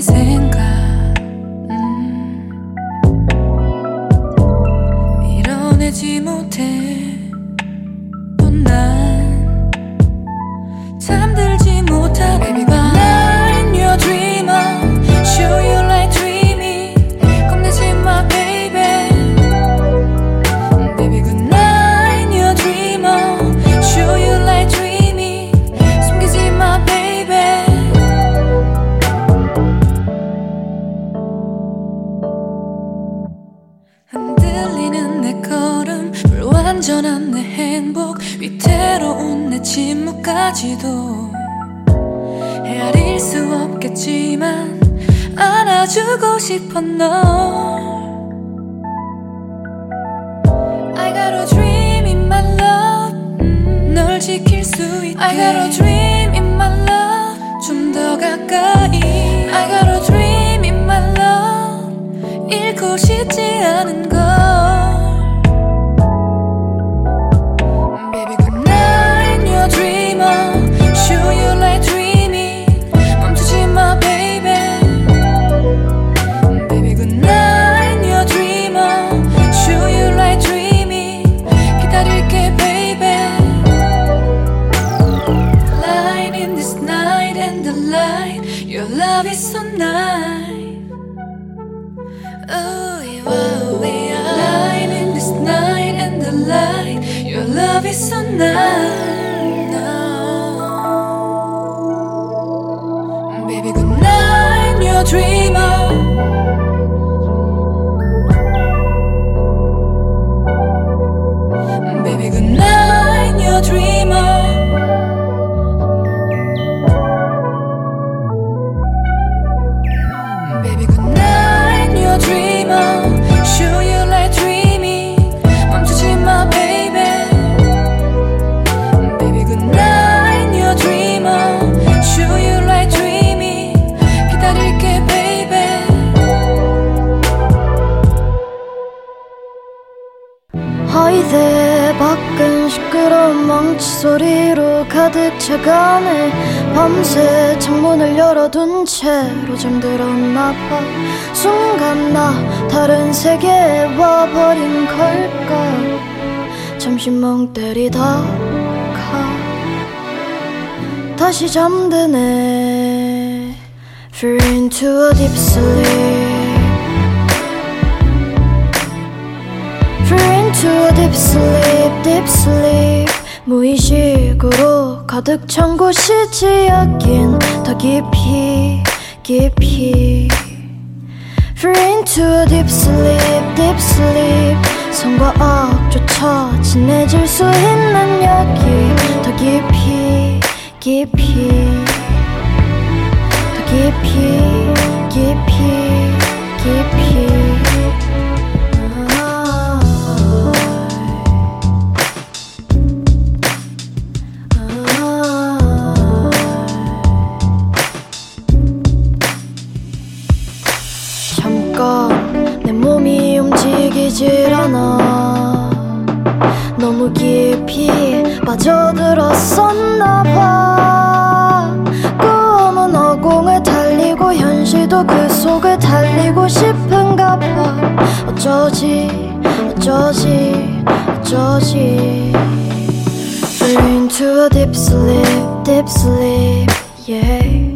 think of 차가네 밤새 창문을 열어둔 채로 잠들었나 봐 순간 나 다른 세계에 와버린 걸까 잠시 멍 때리다 가 다시 잠드네 Fall into a deep sleep Fall into a deep sleep, deep sleep 무의식으로 가득 찬 곳이지 여긴 더 깊이 깊이. Fall into a deep sleep deep sleep. 성과 악조차 친해질 수 있는 여기. 더 깊이 깊이. 더 깊이 깊이 깊이 너무 깊이 빠져들었었나 봐 꿈은 어공을 달리고 현실도 그 속을 달리고 싶은가 봐 어쩌지 어쩌지 어쩌지 Fall into a deep sleep deep sleep yeah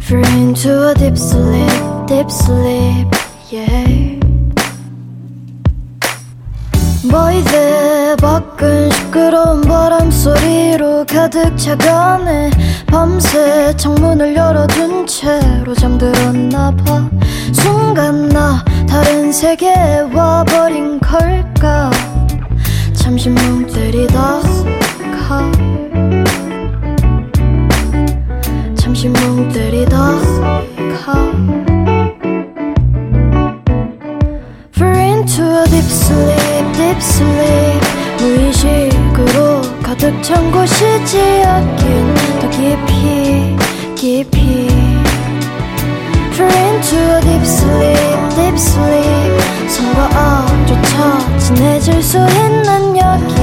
Fall into a deep sleep deep sleep yeah void 밖은 시끄러운 바람 소리로 가득 차가네. 밤새 창문을 열어둔 채로 잠들었나 봐. 순간 나 다른 세계에 와버린 걸까? 잠시 멍 때리다 가. 잠시 멍 때리다 가 sleep deep sleep 무의식으로 가득 찬 곳이지 여긴 더 깊이 깊이 Fall into a deep sleep deep sleep 성과 악조차 친해질 수 있는 여기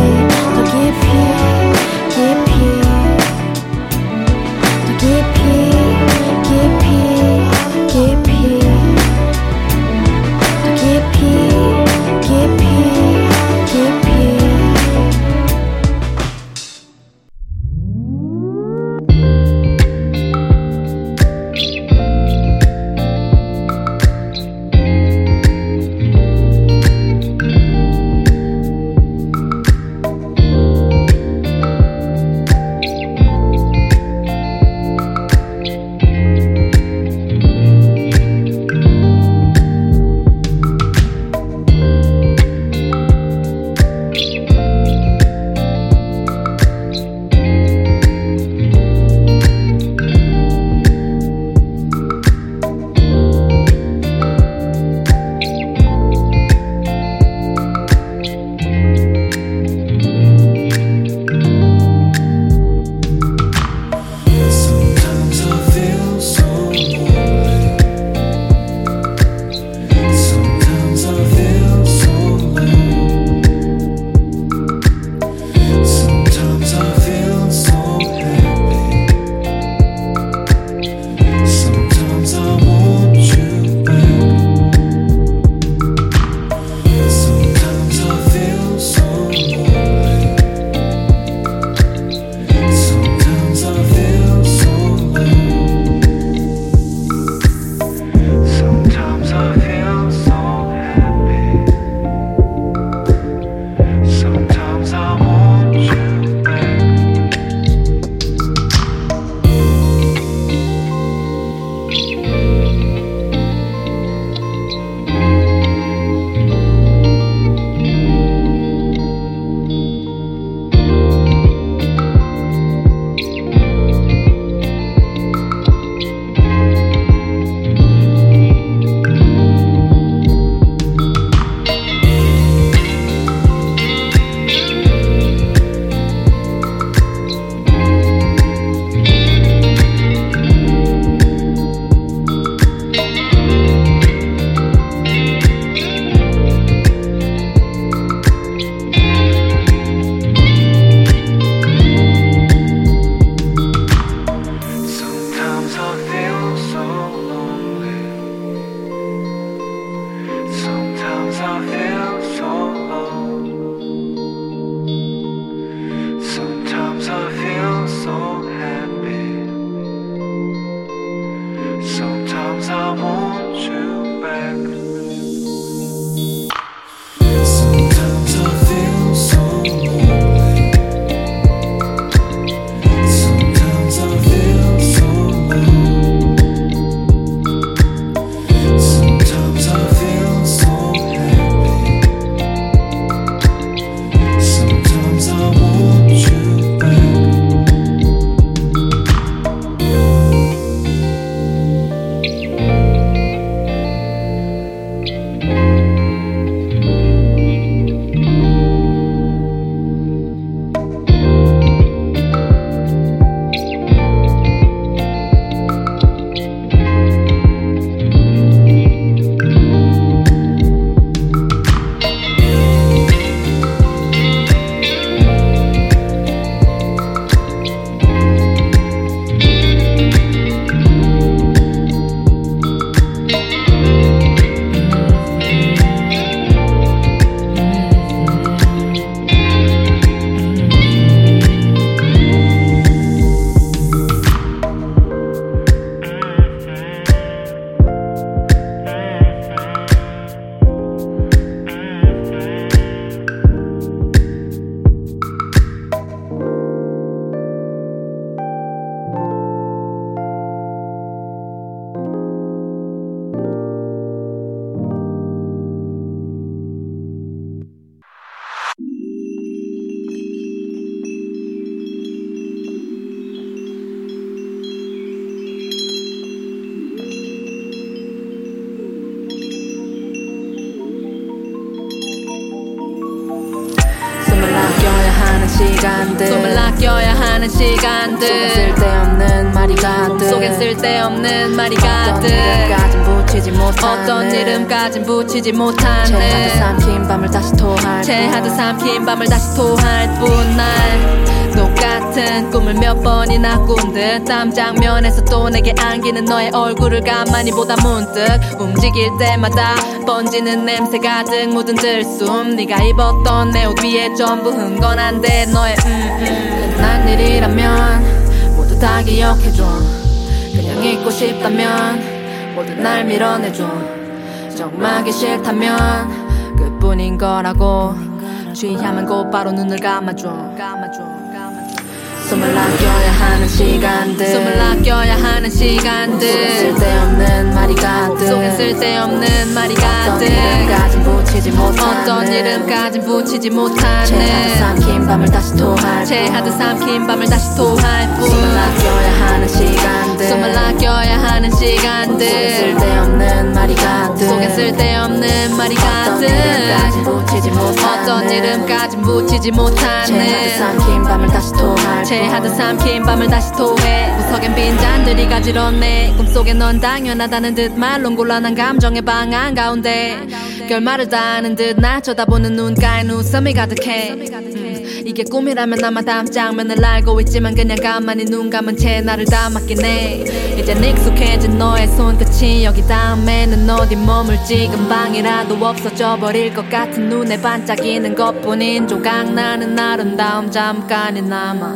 이름까진 붙이지 못하는 삼킨 밤을 다시 토할 체하듯 삼킨 밤을 다시 토할 뿐날 똑같은 꿈을 몇 번이나 꾼듯 땀 장면에서 또 내게 안기는 너의 얼굴을 가만히 보다 문득 움직일 때마다 번지는 냄새 가득 묻은 들숨. 네가 입었던 내 옷 위에 전부 흥건한데 너의 음음. 끝난 일이라면 모두 다 기억해줘. 그냥 잊고 싶다면 모두 날 밀어내줘 정말기 싫다면 그뿐인 거라고. 취하면 곧바로 눈을 감아줘. 숨을 아껴야 하는 시간들. 숨을 아껴야 하는 속에 시간들. 쓸데없는 말이 가득. 속에 쓸데없는 말이 어떤 가득. 이름까진 붙이지 못하는 어떤 이름까진 붙이지 못하는 삼킨 밤을 다시 토할 체하듯 삼킨 밤을 다시 토할 숨을 뿐 아껴야 하는 시간 들 숨을 아껴야 하는 속에 시간들. 쓸데없는 말이 가득. 속에 쓸데없는 말이 가득. 어떤 이름까진 붙이지 못하는. 삼킨 밤을 다시 토할 체하듯 삼킨 밤을 다시 토해. 구석엔 빈잔들이 가지런네 꿈속에 넌 당연하다는 듯 말론 곤란한 감정의 방 한가운데 결말을 다하는 듯나 쳐다보는 눈가에 웃음이 가득해. 음, 이게 꿈이라면 아마 다음 장면을 알고 있지만 그냥 가만히 눈 감은 채 나를 담았긴 해 이제 익숙해진 너의 손끝이 여기 다음에는 어디 머물지 금방이라도 없어져 버릴 것 같은 눈에 반짝이는 것뿐인 조각. 나는 아름다움 잠깐이나마.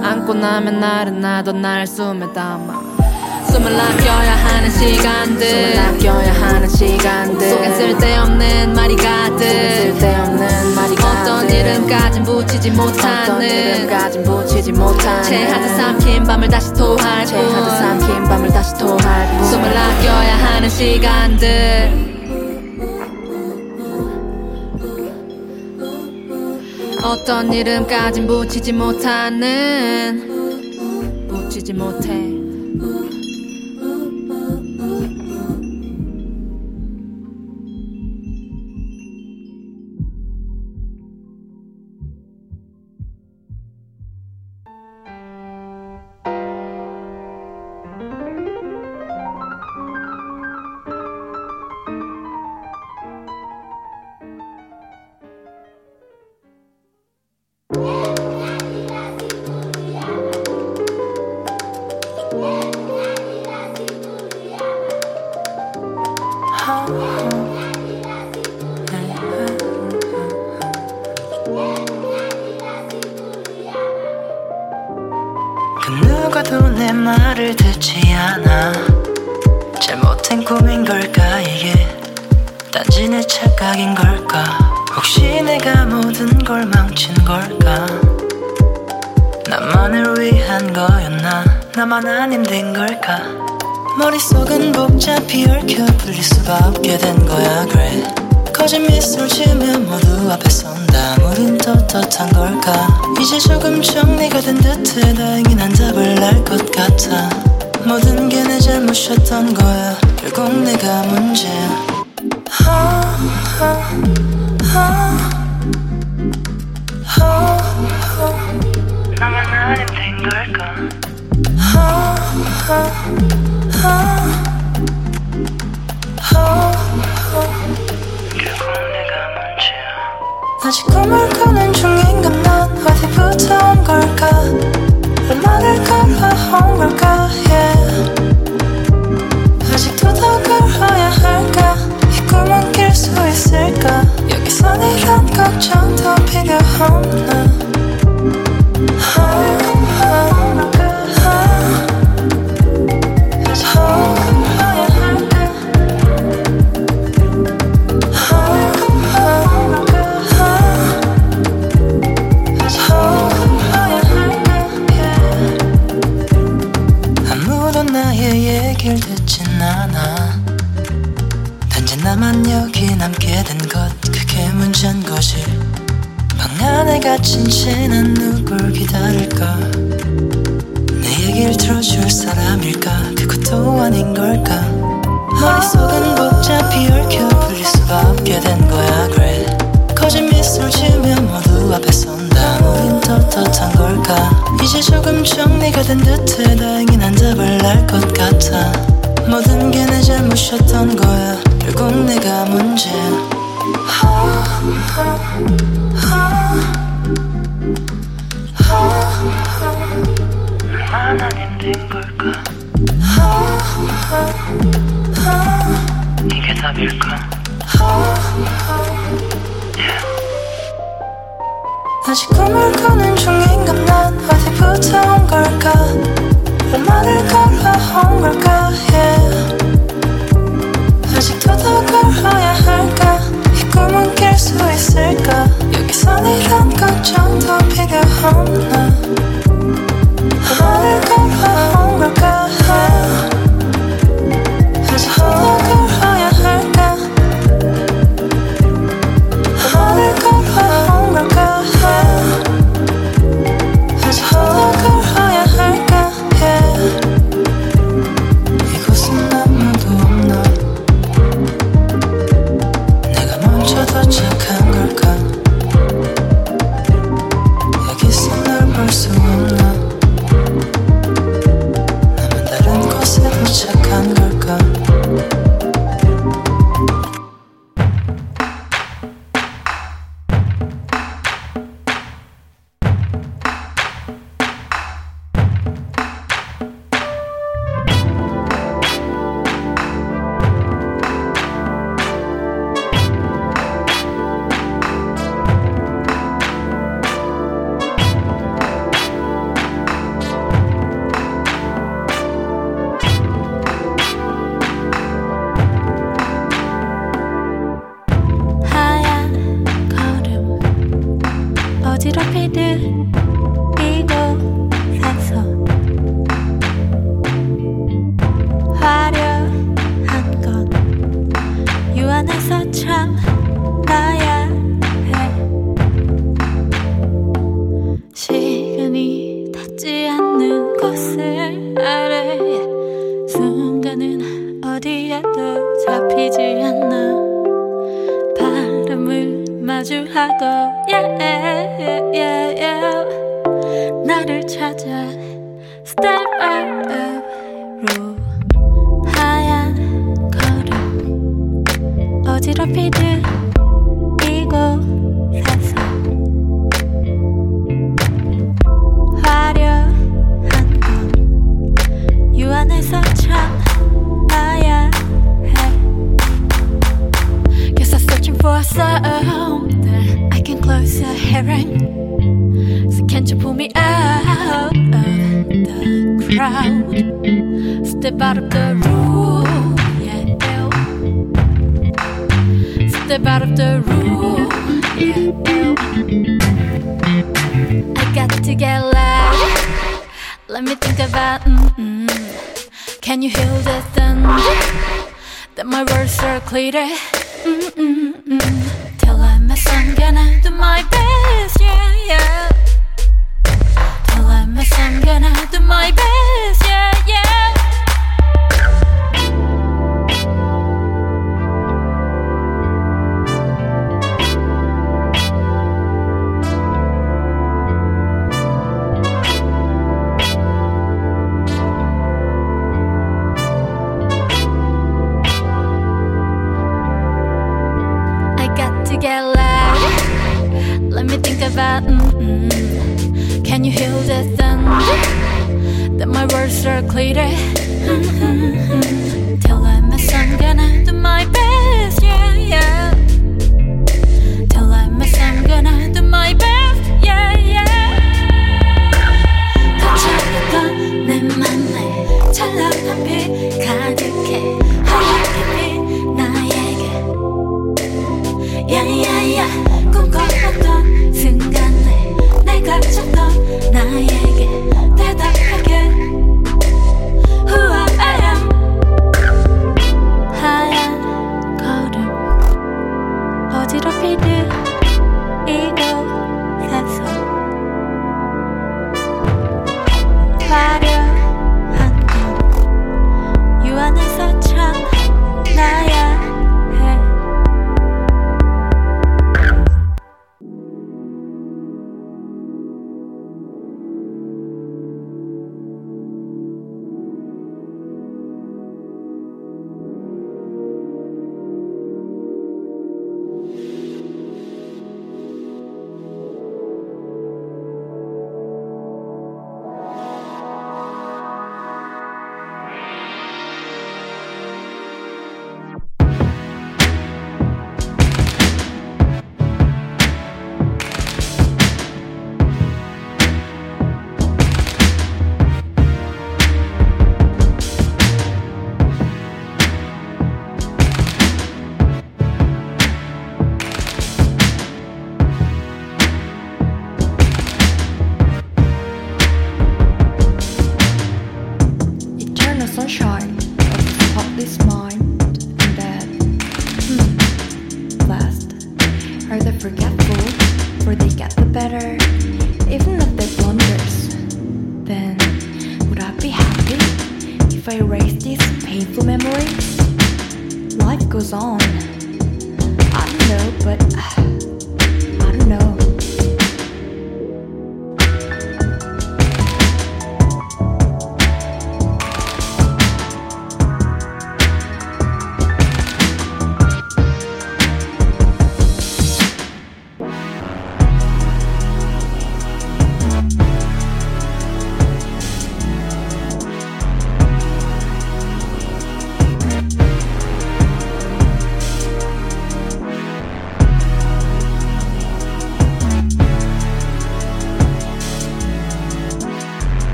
안고 나면 나른나도 날 숨에 담아 숨을 아껴야 하는 숨을 시간들. 아껴야 하는 시간들. 속에 쓸데없는 말이 가득. 쓸데없는 말이 가득. 어떤 이름까진 붙이지 어떤 못하는. 이름까진 붙이지 못하는. 체하듯 삼킨 밤을 다시 토할 체하듯 뿐 삼킨 밤을 다시 토할 뿐. 숨을 아껴야 하는 시간들. 어떤 이름까진 붙이지 못하는. 붙이지 못해 말을 듣지 않아. 잘못된 꿈인 걸까 이게? 단지 내 착각인 걸까? 혹시 내가 모든 걸 망친 걸까? 나만을 위한 거였나? 나만 안 힘든 걸까? 머릿속은 복잡히 얽혀 풀릴 수가 없게 된 거야 그래. 거짓 미소를 지으면 모두 앞에 선다. 우린 떳떳한 걸까 이제 조금 정리가 된 듯해 다행히 난 답을 알 것 같아. 모든 게 내 잘못이었던 거야. 결국 내가 문제야 아, 아, 아. 나만 안 힘든 걸까. 결국 내가 문제야. 아직 꿈을 꾸는 난 온 걸까? 얼마나 걸어온 걸까? Yeah. 아직도 더 걸어야 할까? 이 꿈은 낄 수 있을까? 여기서 이런 걱정도 필요 없나 안에 갇힌 채난 누굴 기다릴까? 내 얘길 들어줄 사람일까? 그것도 아닌 걸까? 머릿속은 복잡히 얽혀 풀릴 수가 없게 된 거야 그래. 거짓 미술 지으면 모두 앞에 선다 우린 떳떳한 걸까? 이제 조금 정리가 된 듯해 다행히 난 답을 알 것 같아. 모든 게 내 잘못이었던 거야. 결국 내가 문제야 얼마나 힘든 걸까? 이게 답일까? 아직 꿈을 꾸는 중인가 난 어디부터 온 걸까? 얼마를 걸어온 걸까? yeah. 아직도 더 걸어야 할까? 이 꿈은 깰 수 있을까? 여기선 이런 걱정도 필요 없나 얼마를 걸어 온 걸까 아직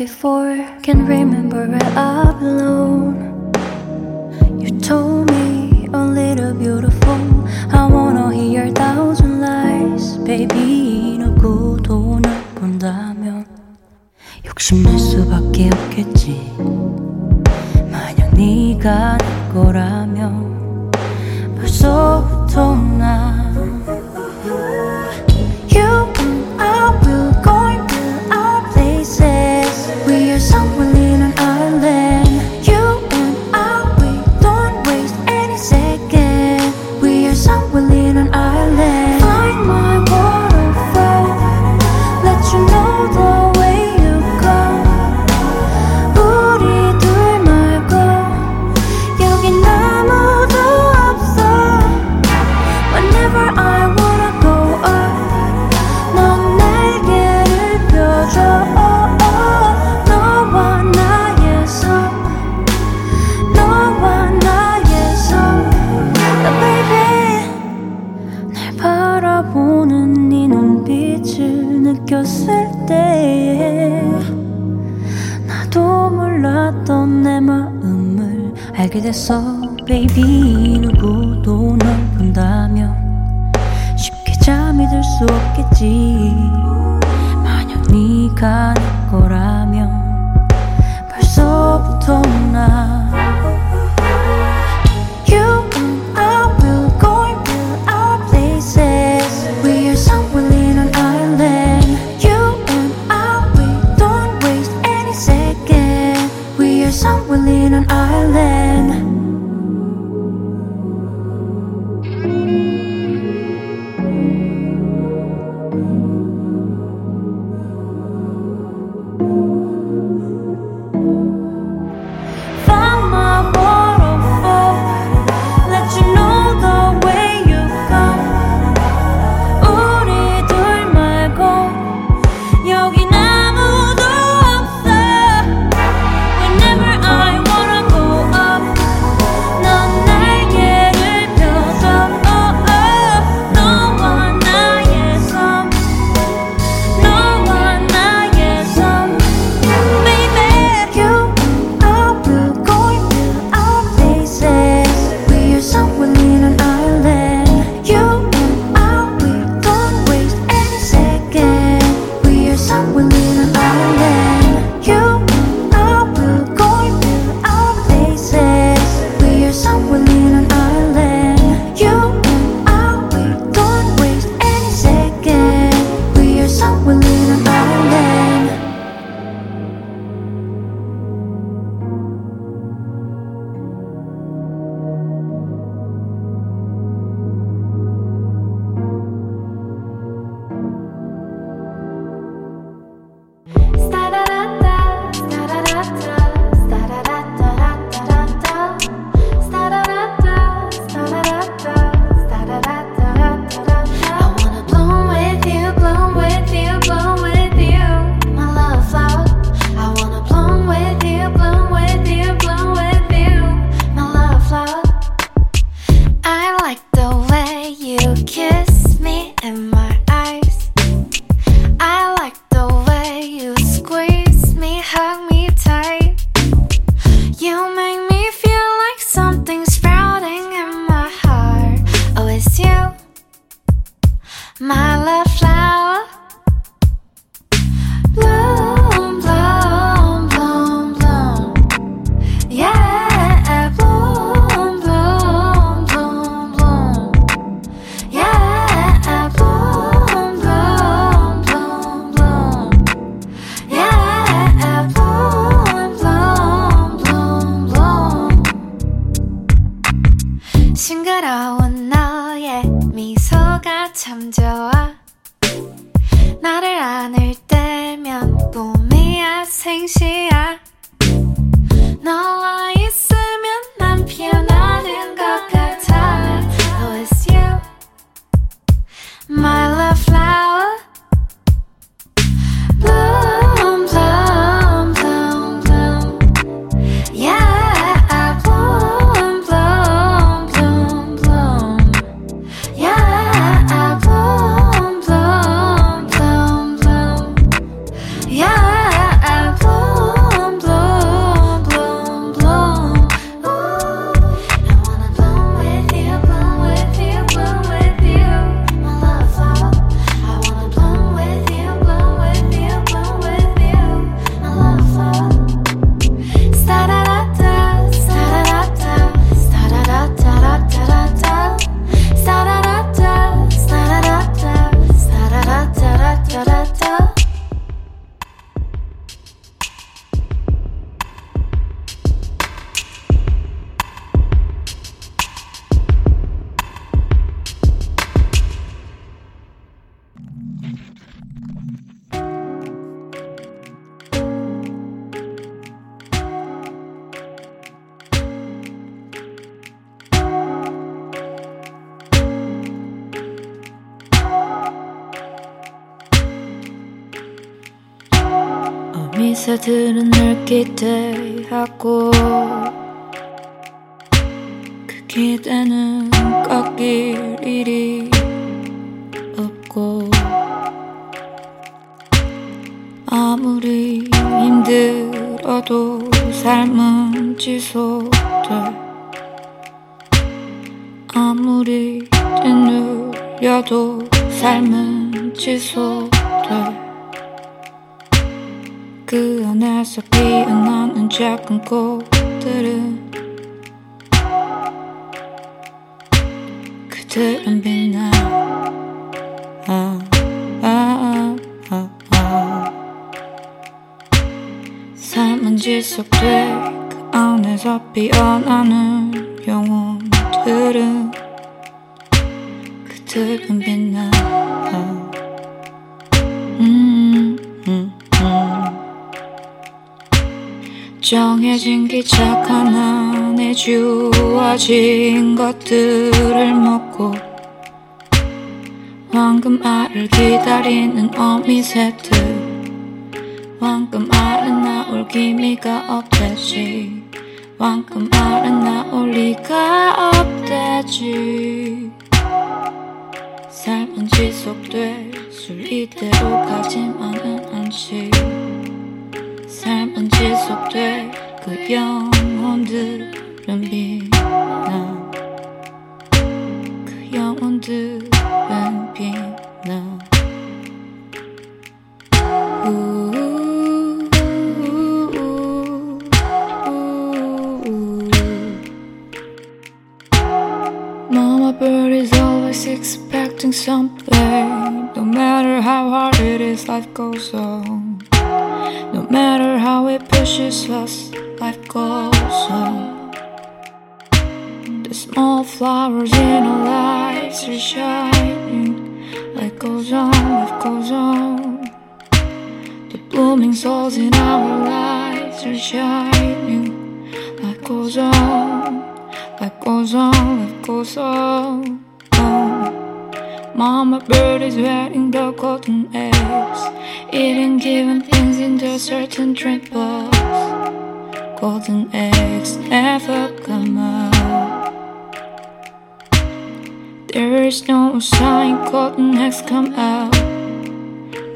before can remember é só baby no botão. 새들은 늘 기대하고 그 기대는 꺾일 일이 없고 아무리 힘들어도 삶은 지속돼 아무리 뒤눌려도 삶은 지속돼 그 안에서 피어나는 작은 꽃들은 그들은 빛나. 아, 아, 아, 아. 삶은 지속돼. 그 안에서 피어나는 영혼들은 그들은 빛나 정해진 기착 하나에 주어진 것들을 먹고 황금 알을 기다리는 어미 새들 황금 알은 나올 기미가 없대지. 황금 알은 나올 리가 없대지. 삶은 지속돼 술 이대로 가지만은 않지 지속돼 그 영혼들은 빛나 그 영혼들은 빛나 Mama bird is always expecting something No matter how hard it is, life goes on No matter how it pushes us, life goes on. The small flowers in our lives are shining. Life goes on, life goes on. The blooming souls in our lives are shining. Life goes on, life goes on, life goes on. on. Mama bird is wearing the golden eggs, eating given things into certain triples. Golden eggs never come out. There is no sign golden eggs come out.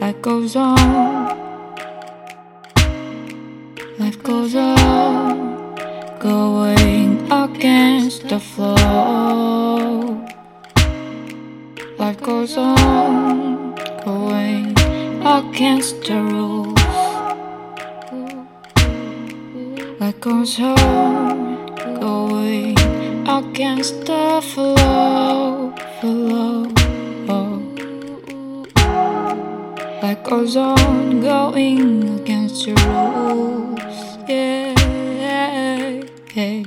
Life goes on. Life goes on, going against the flow. Life goes on, going against the rules. Life goes on, going against the flow, flow. Life goes on, going against the rules. Yeah, hey,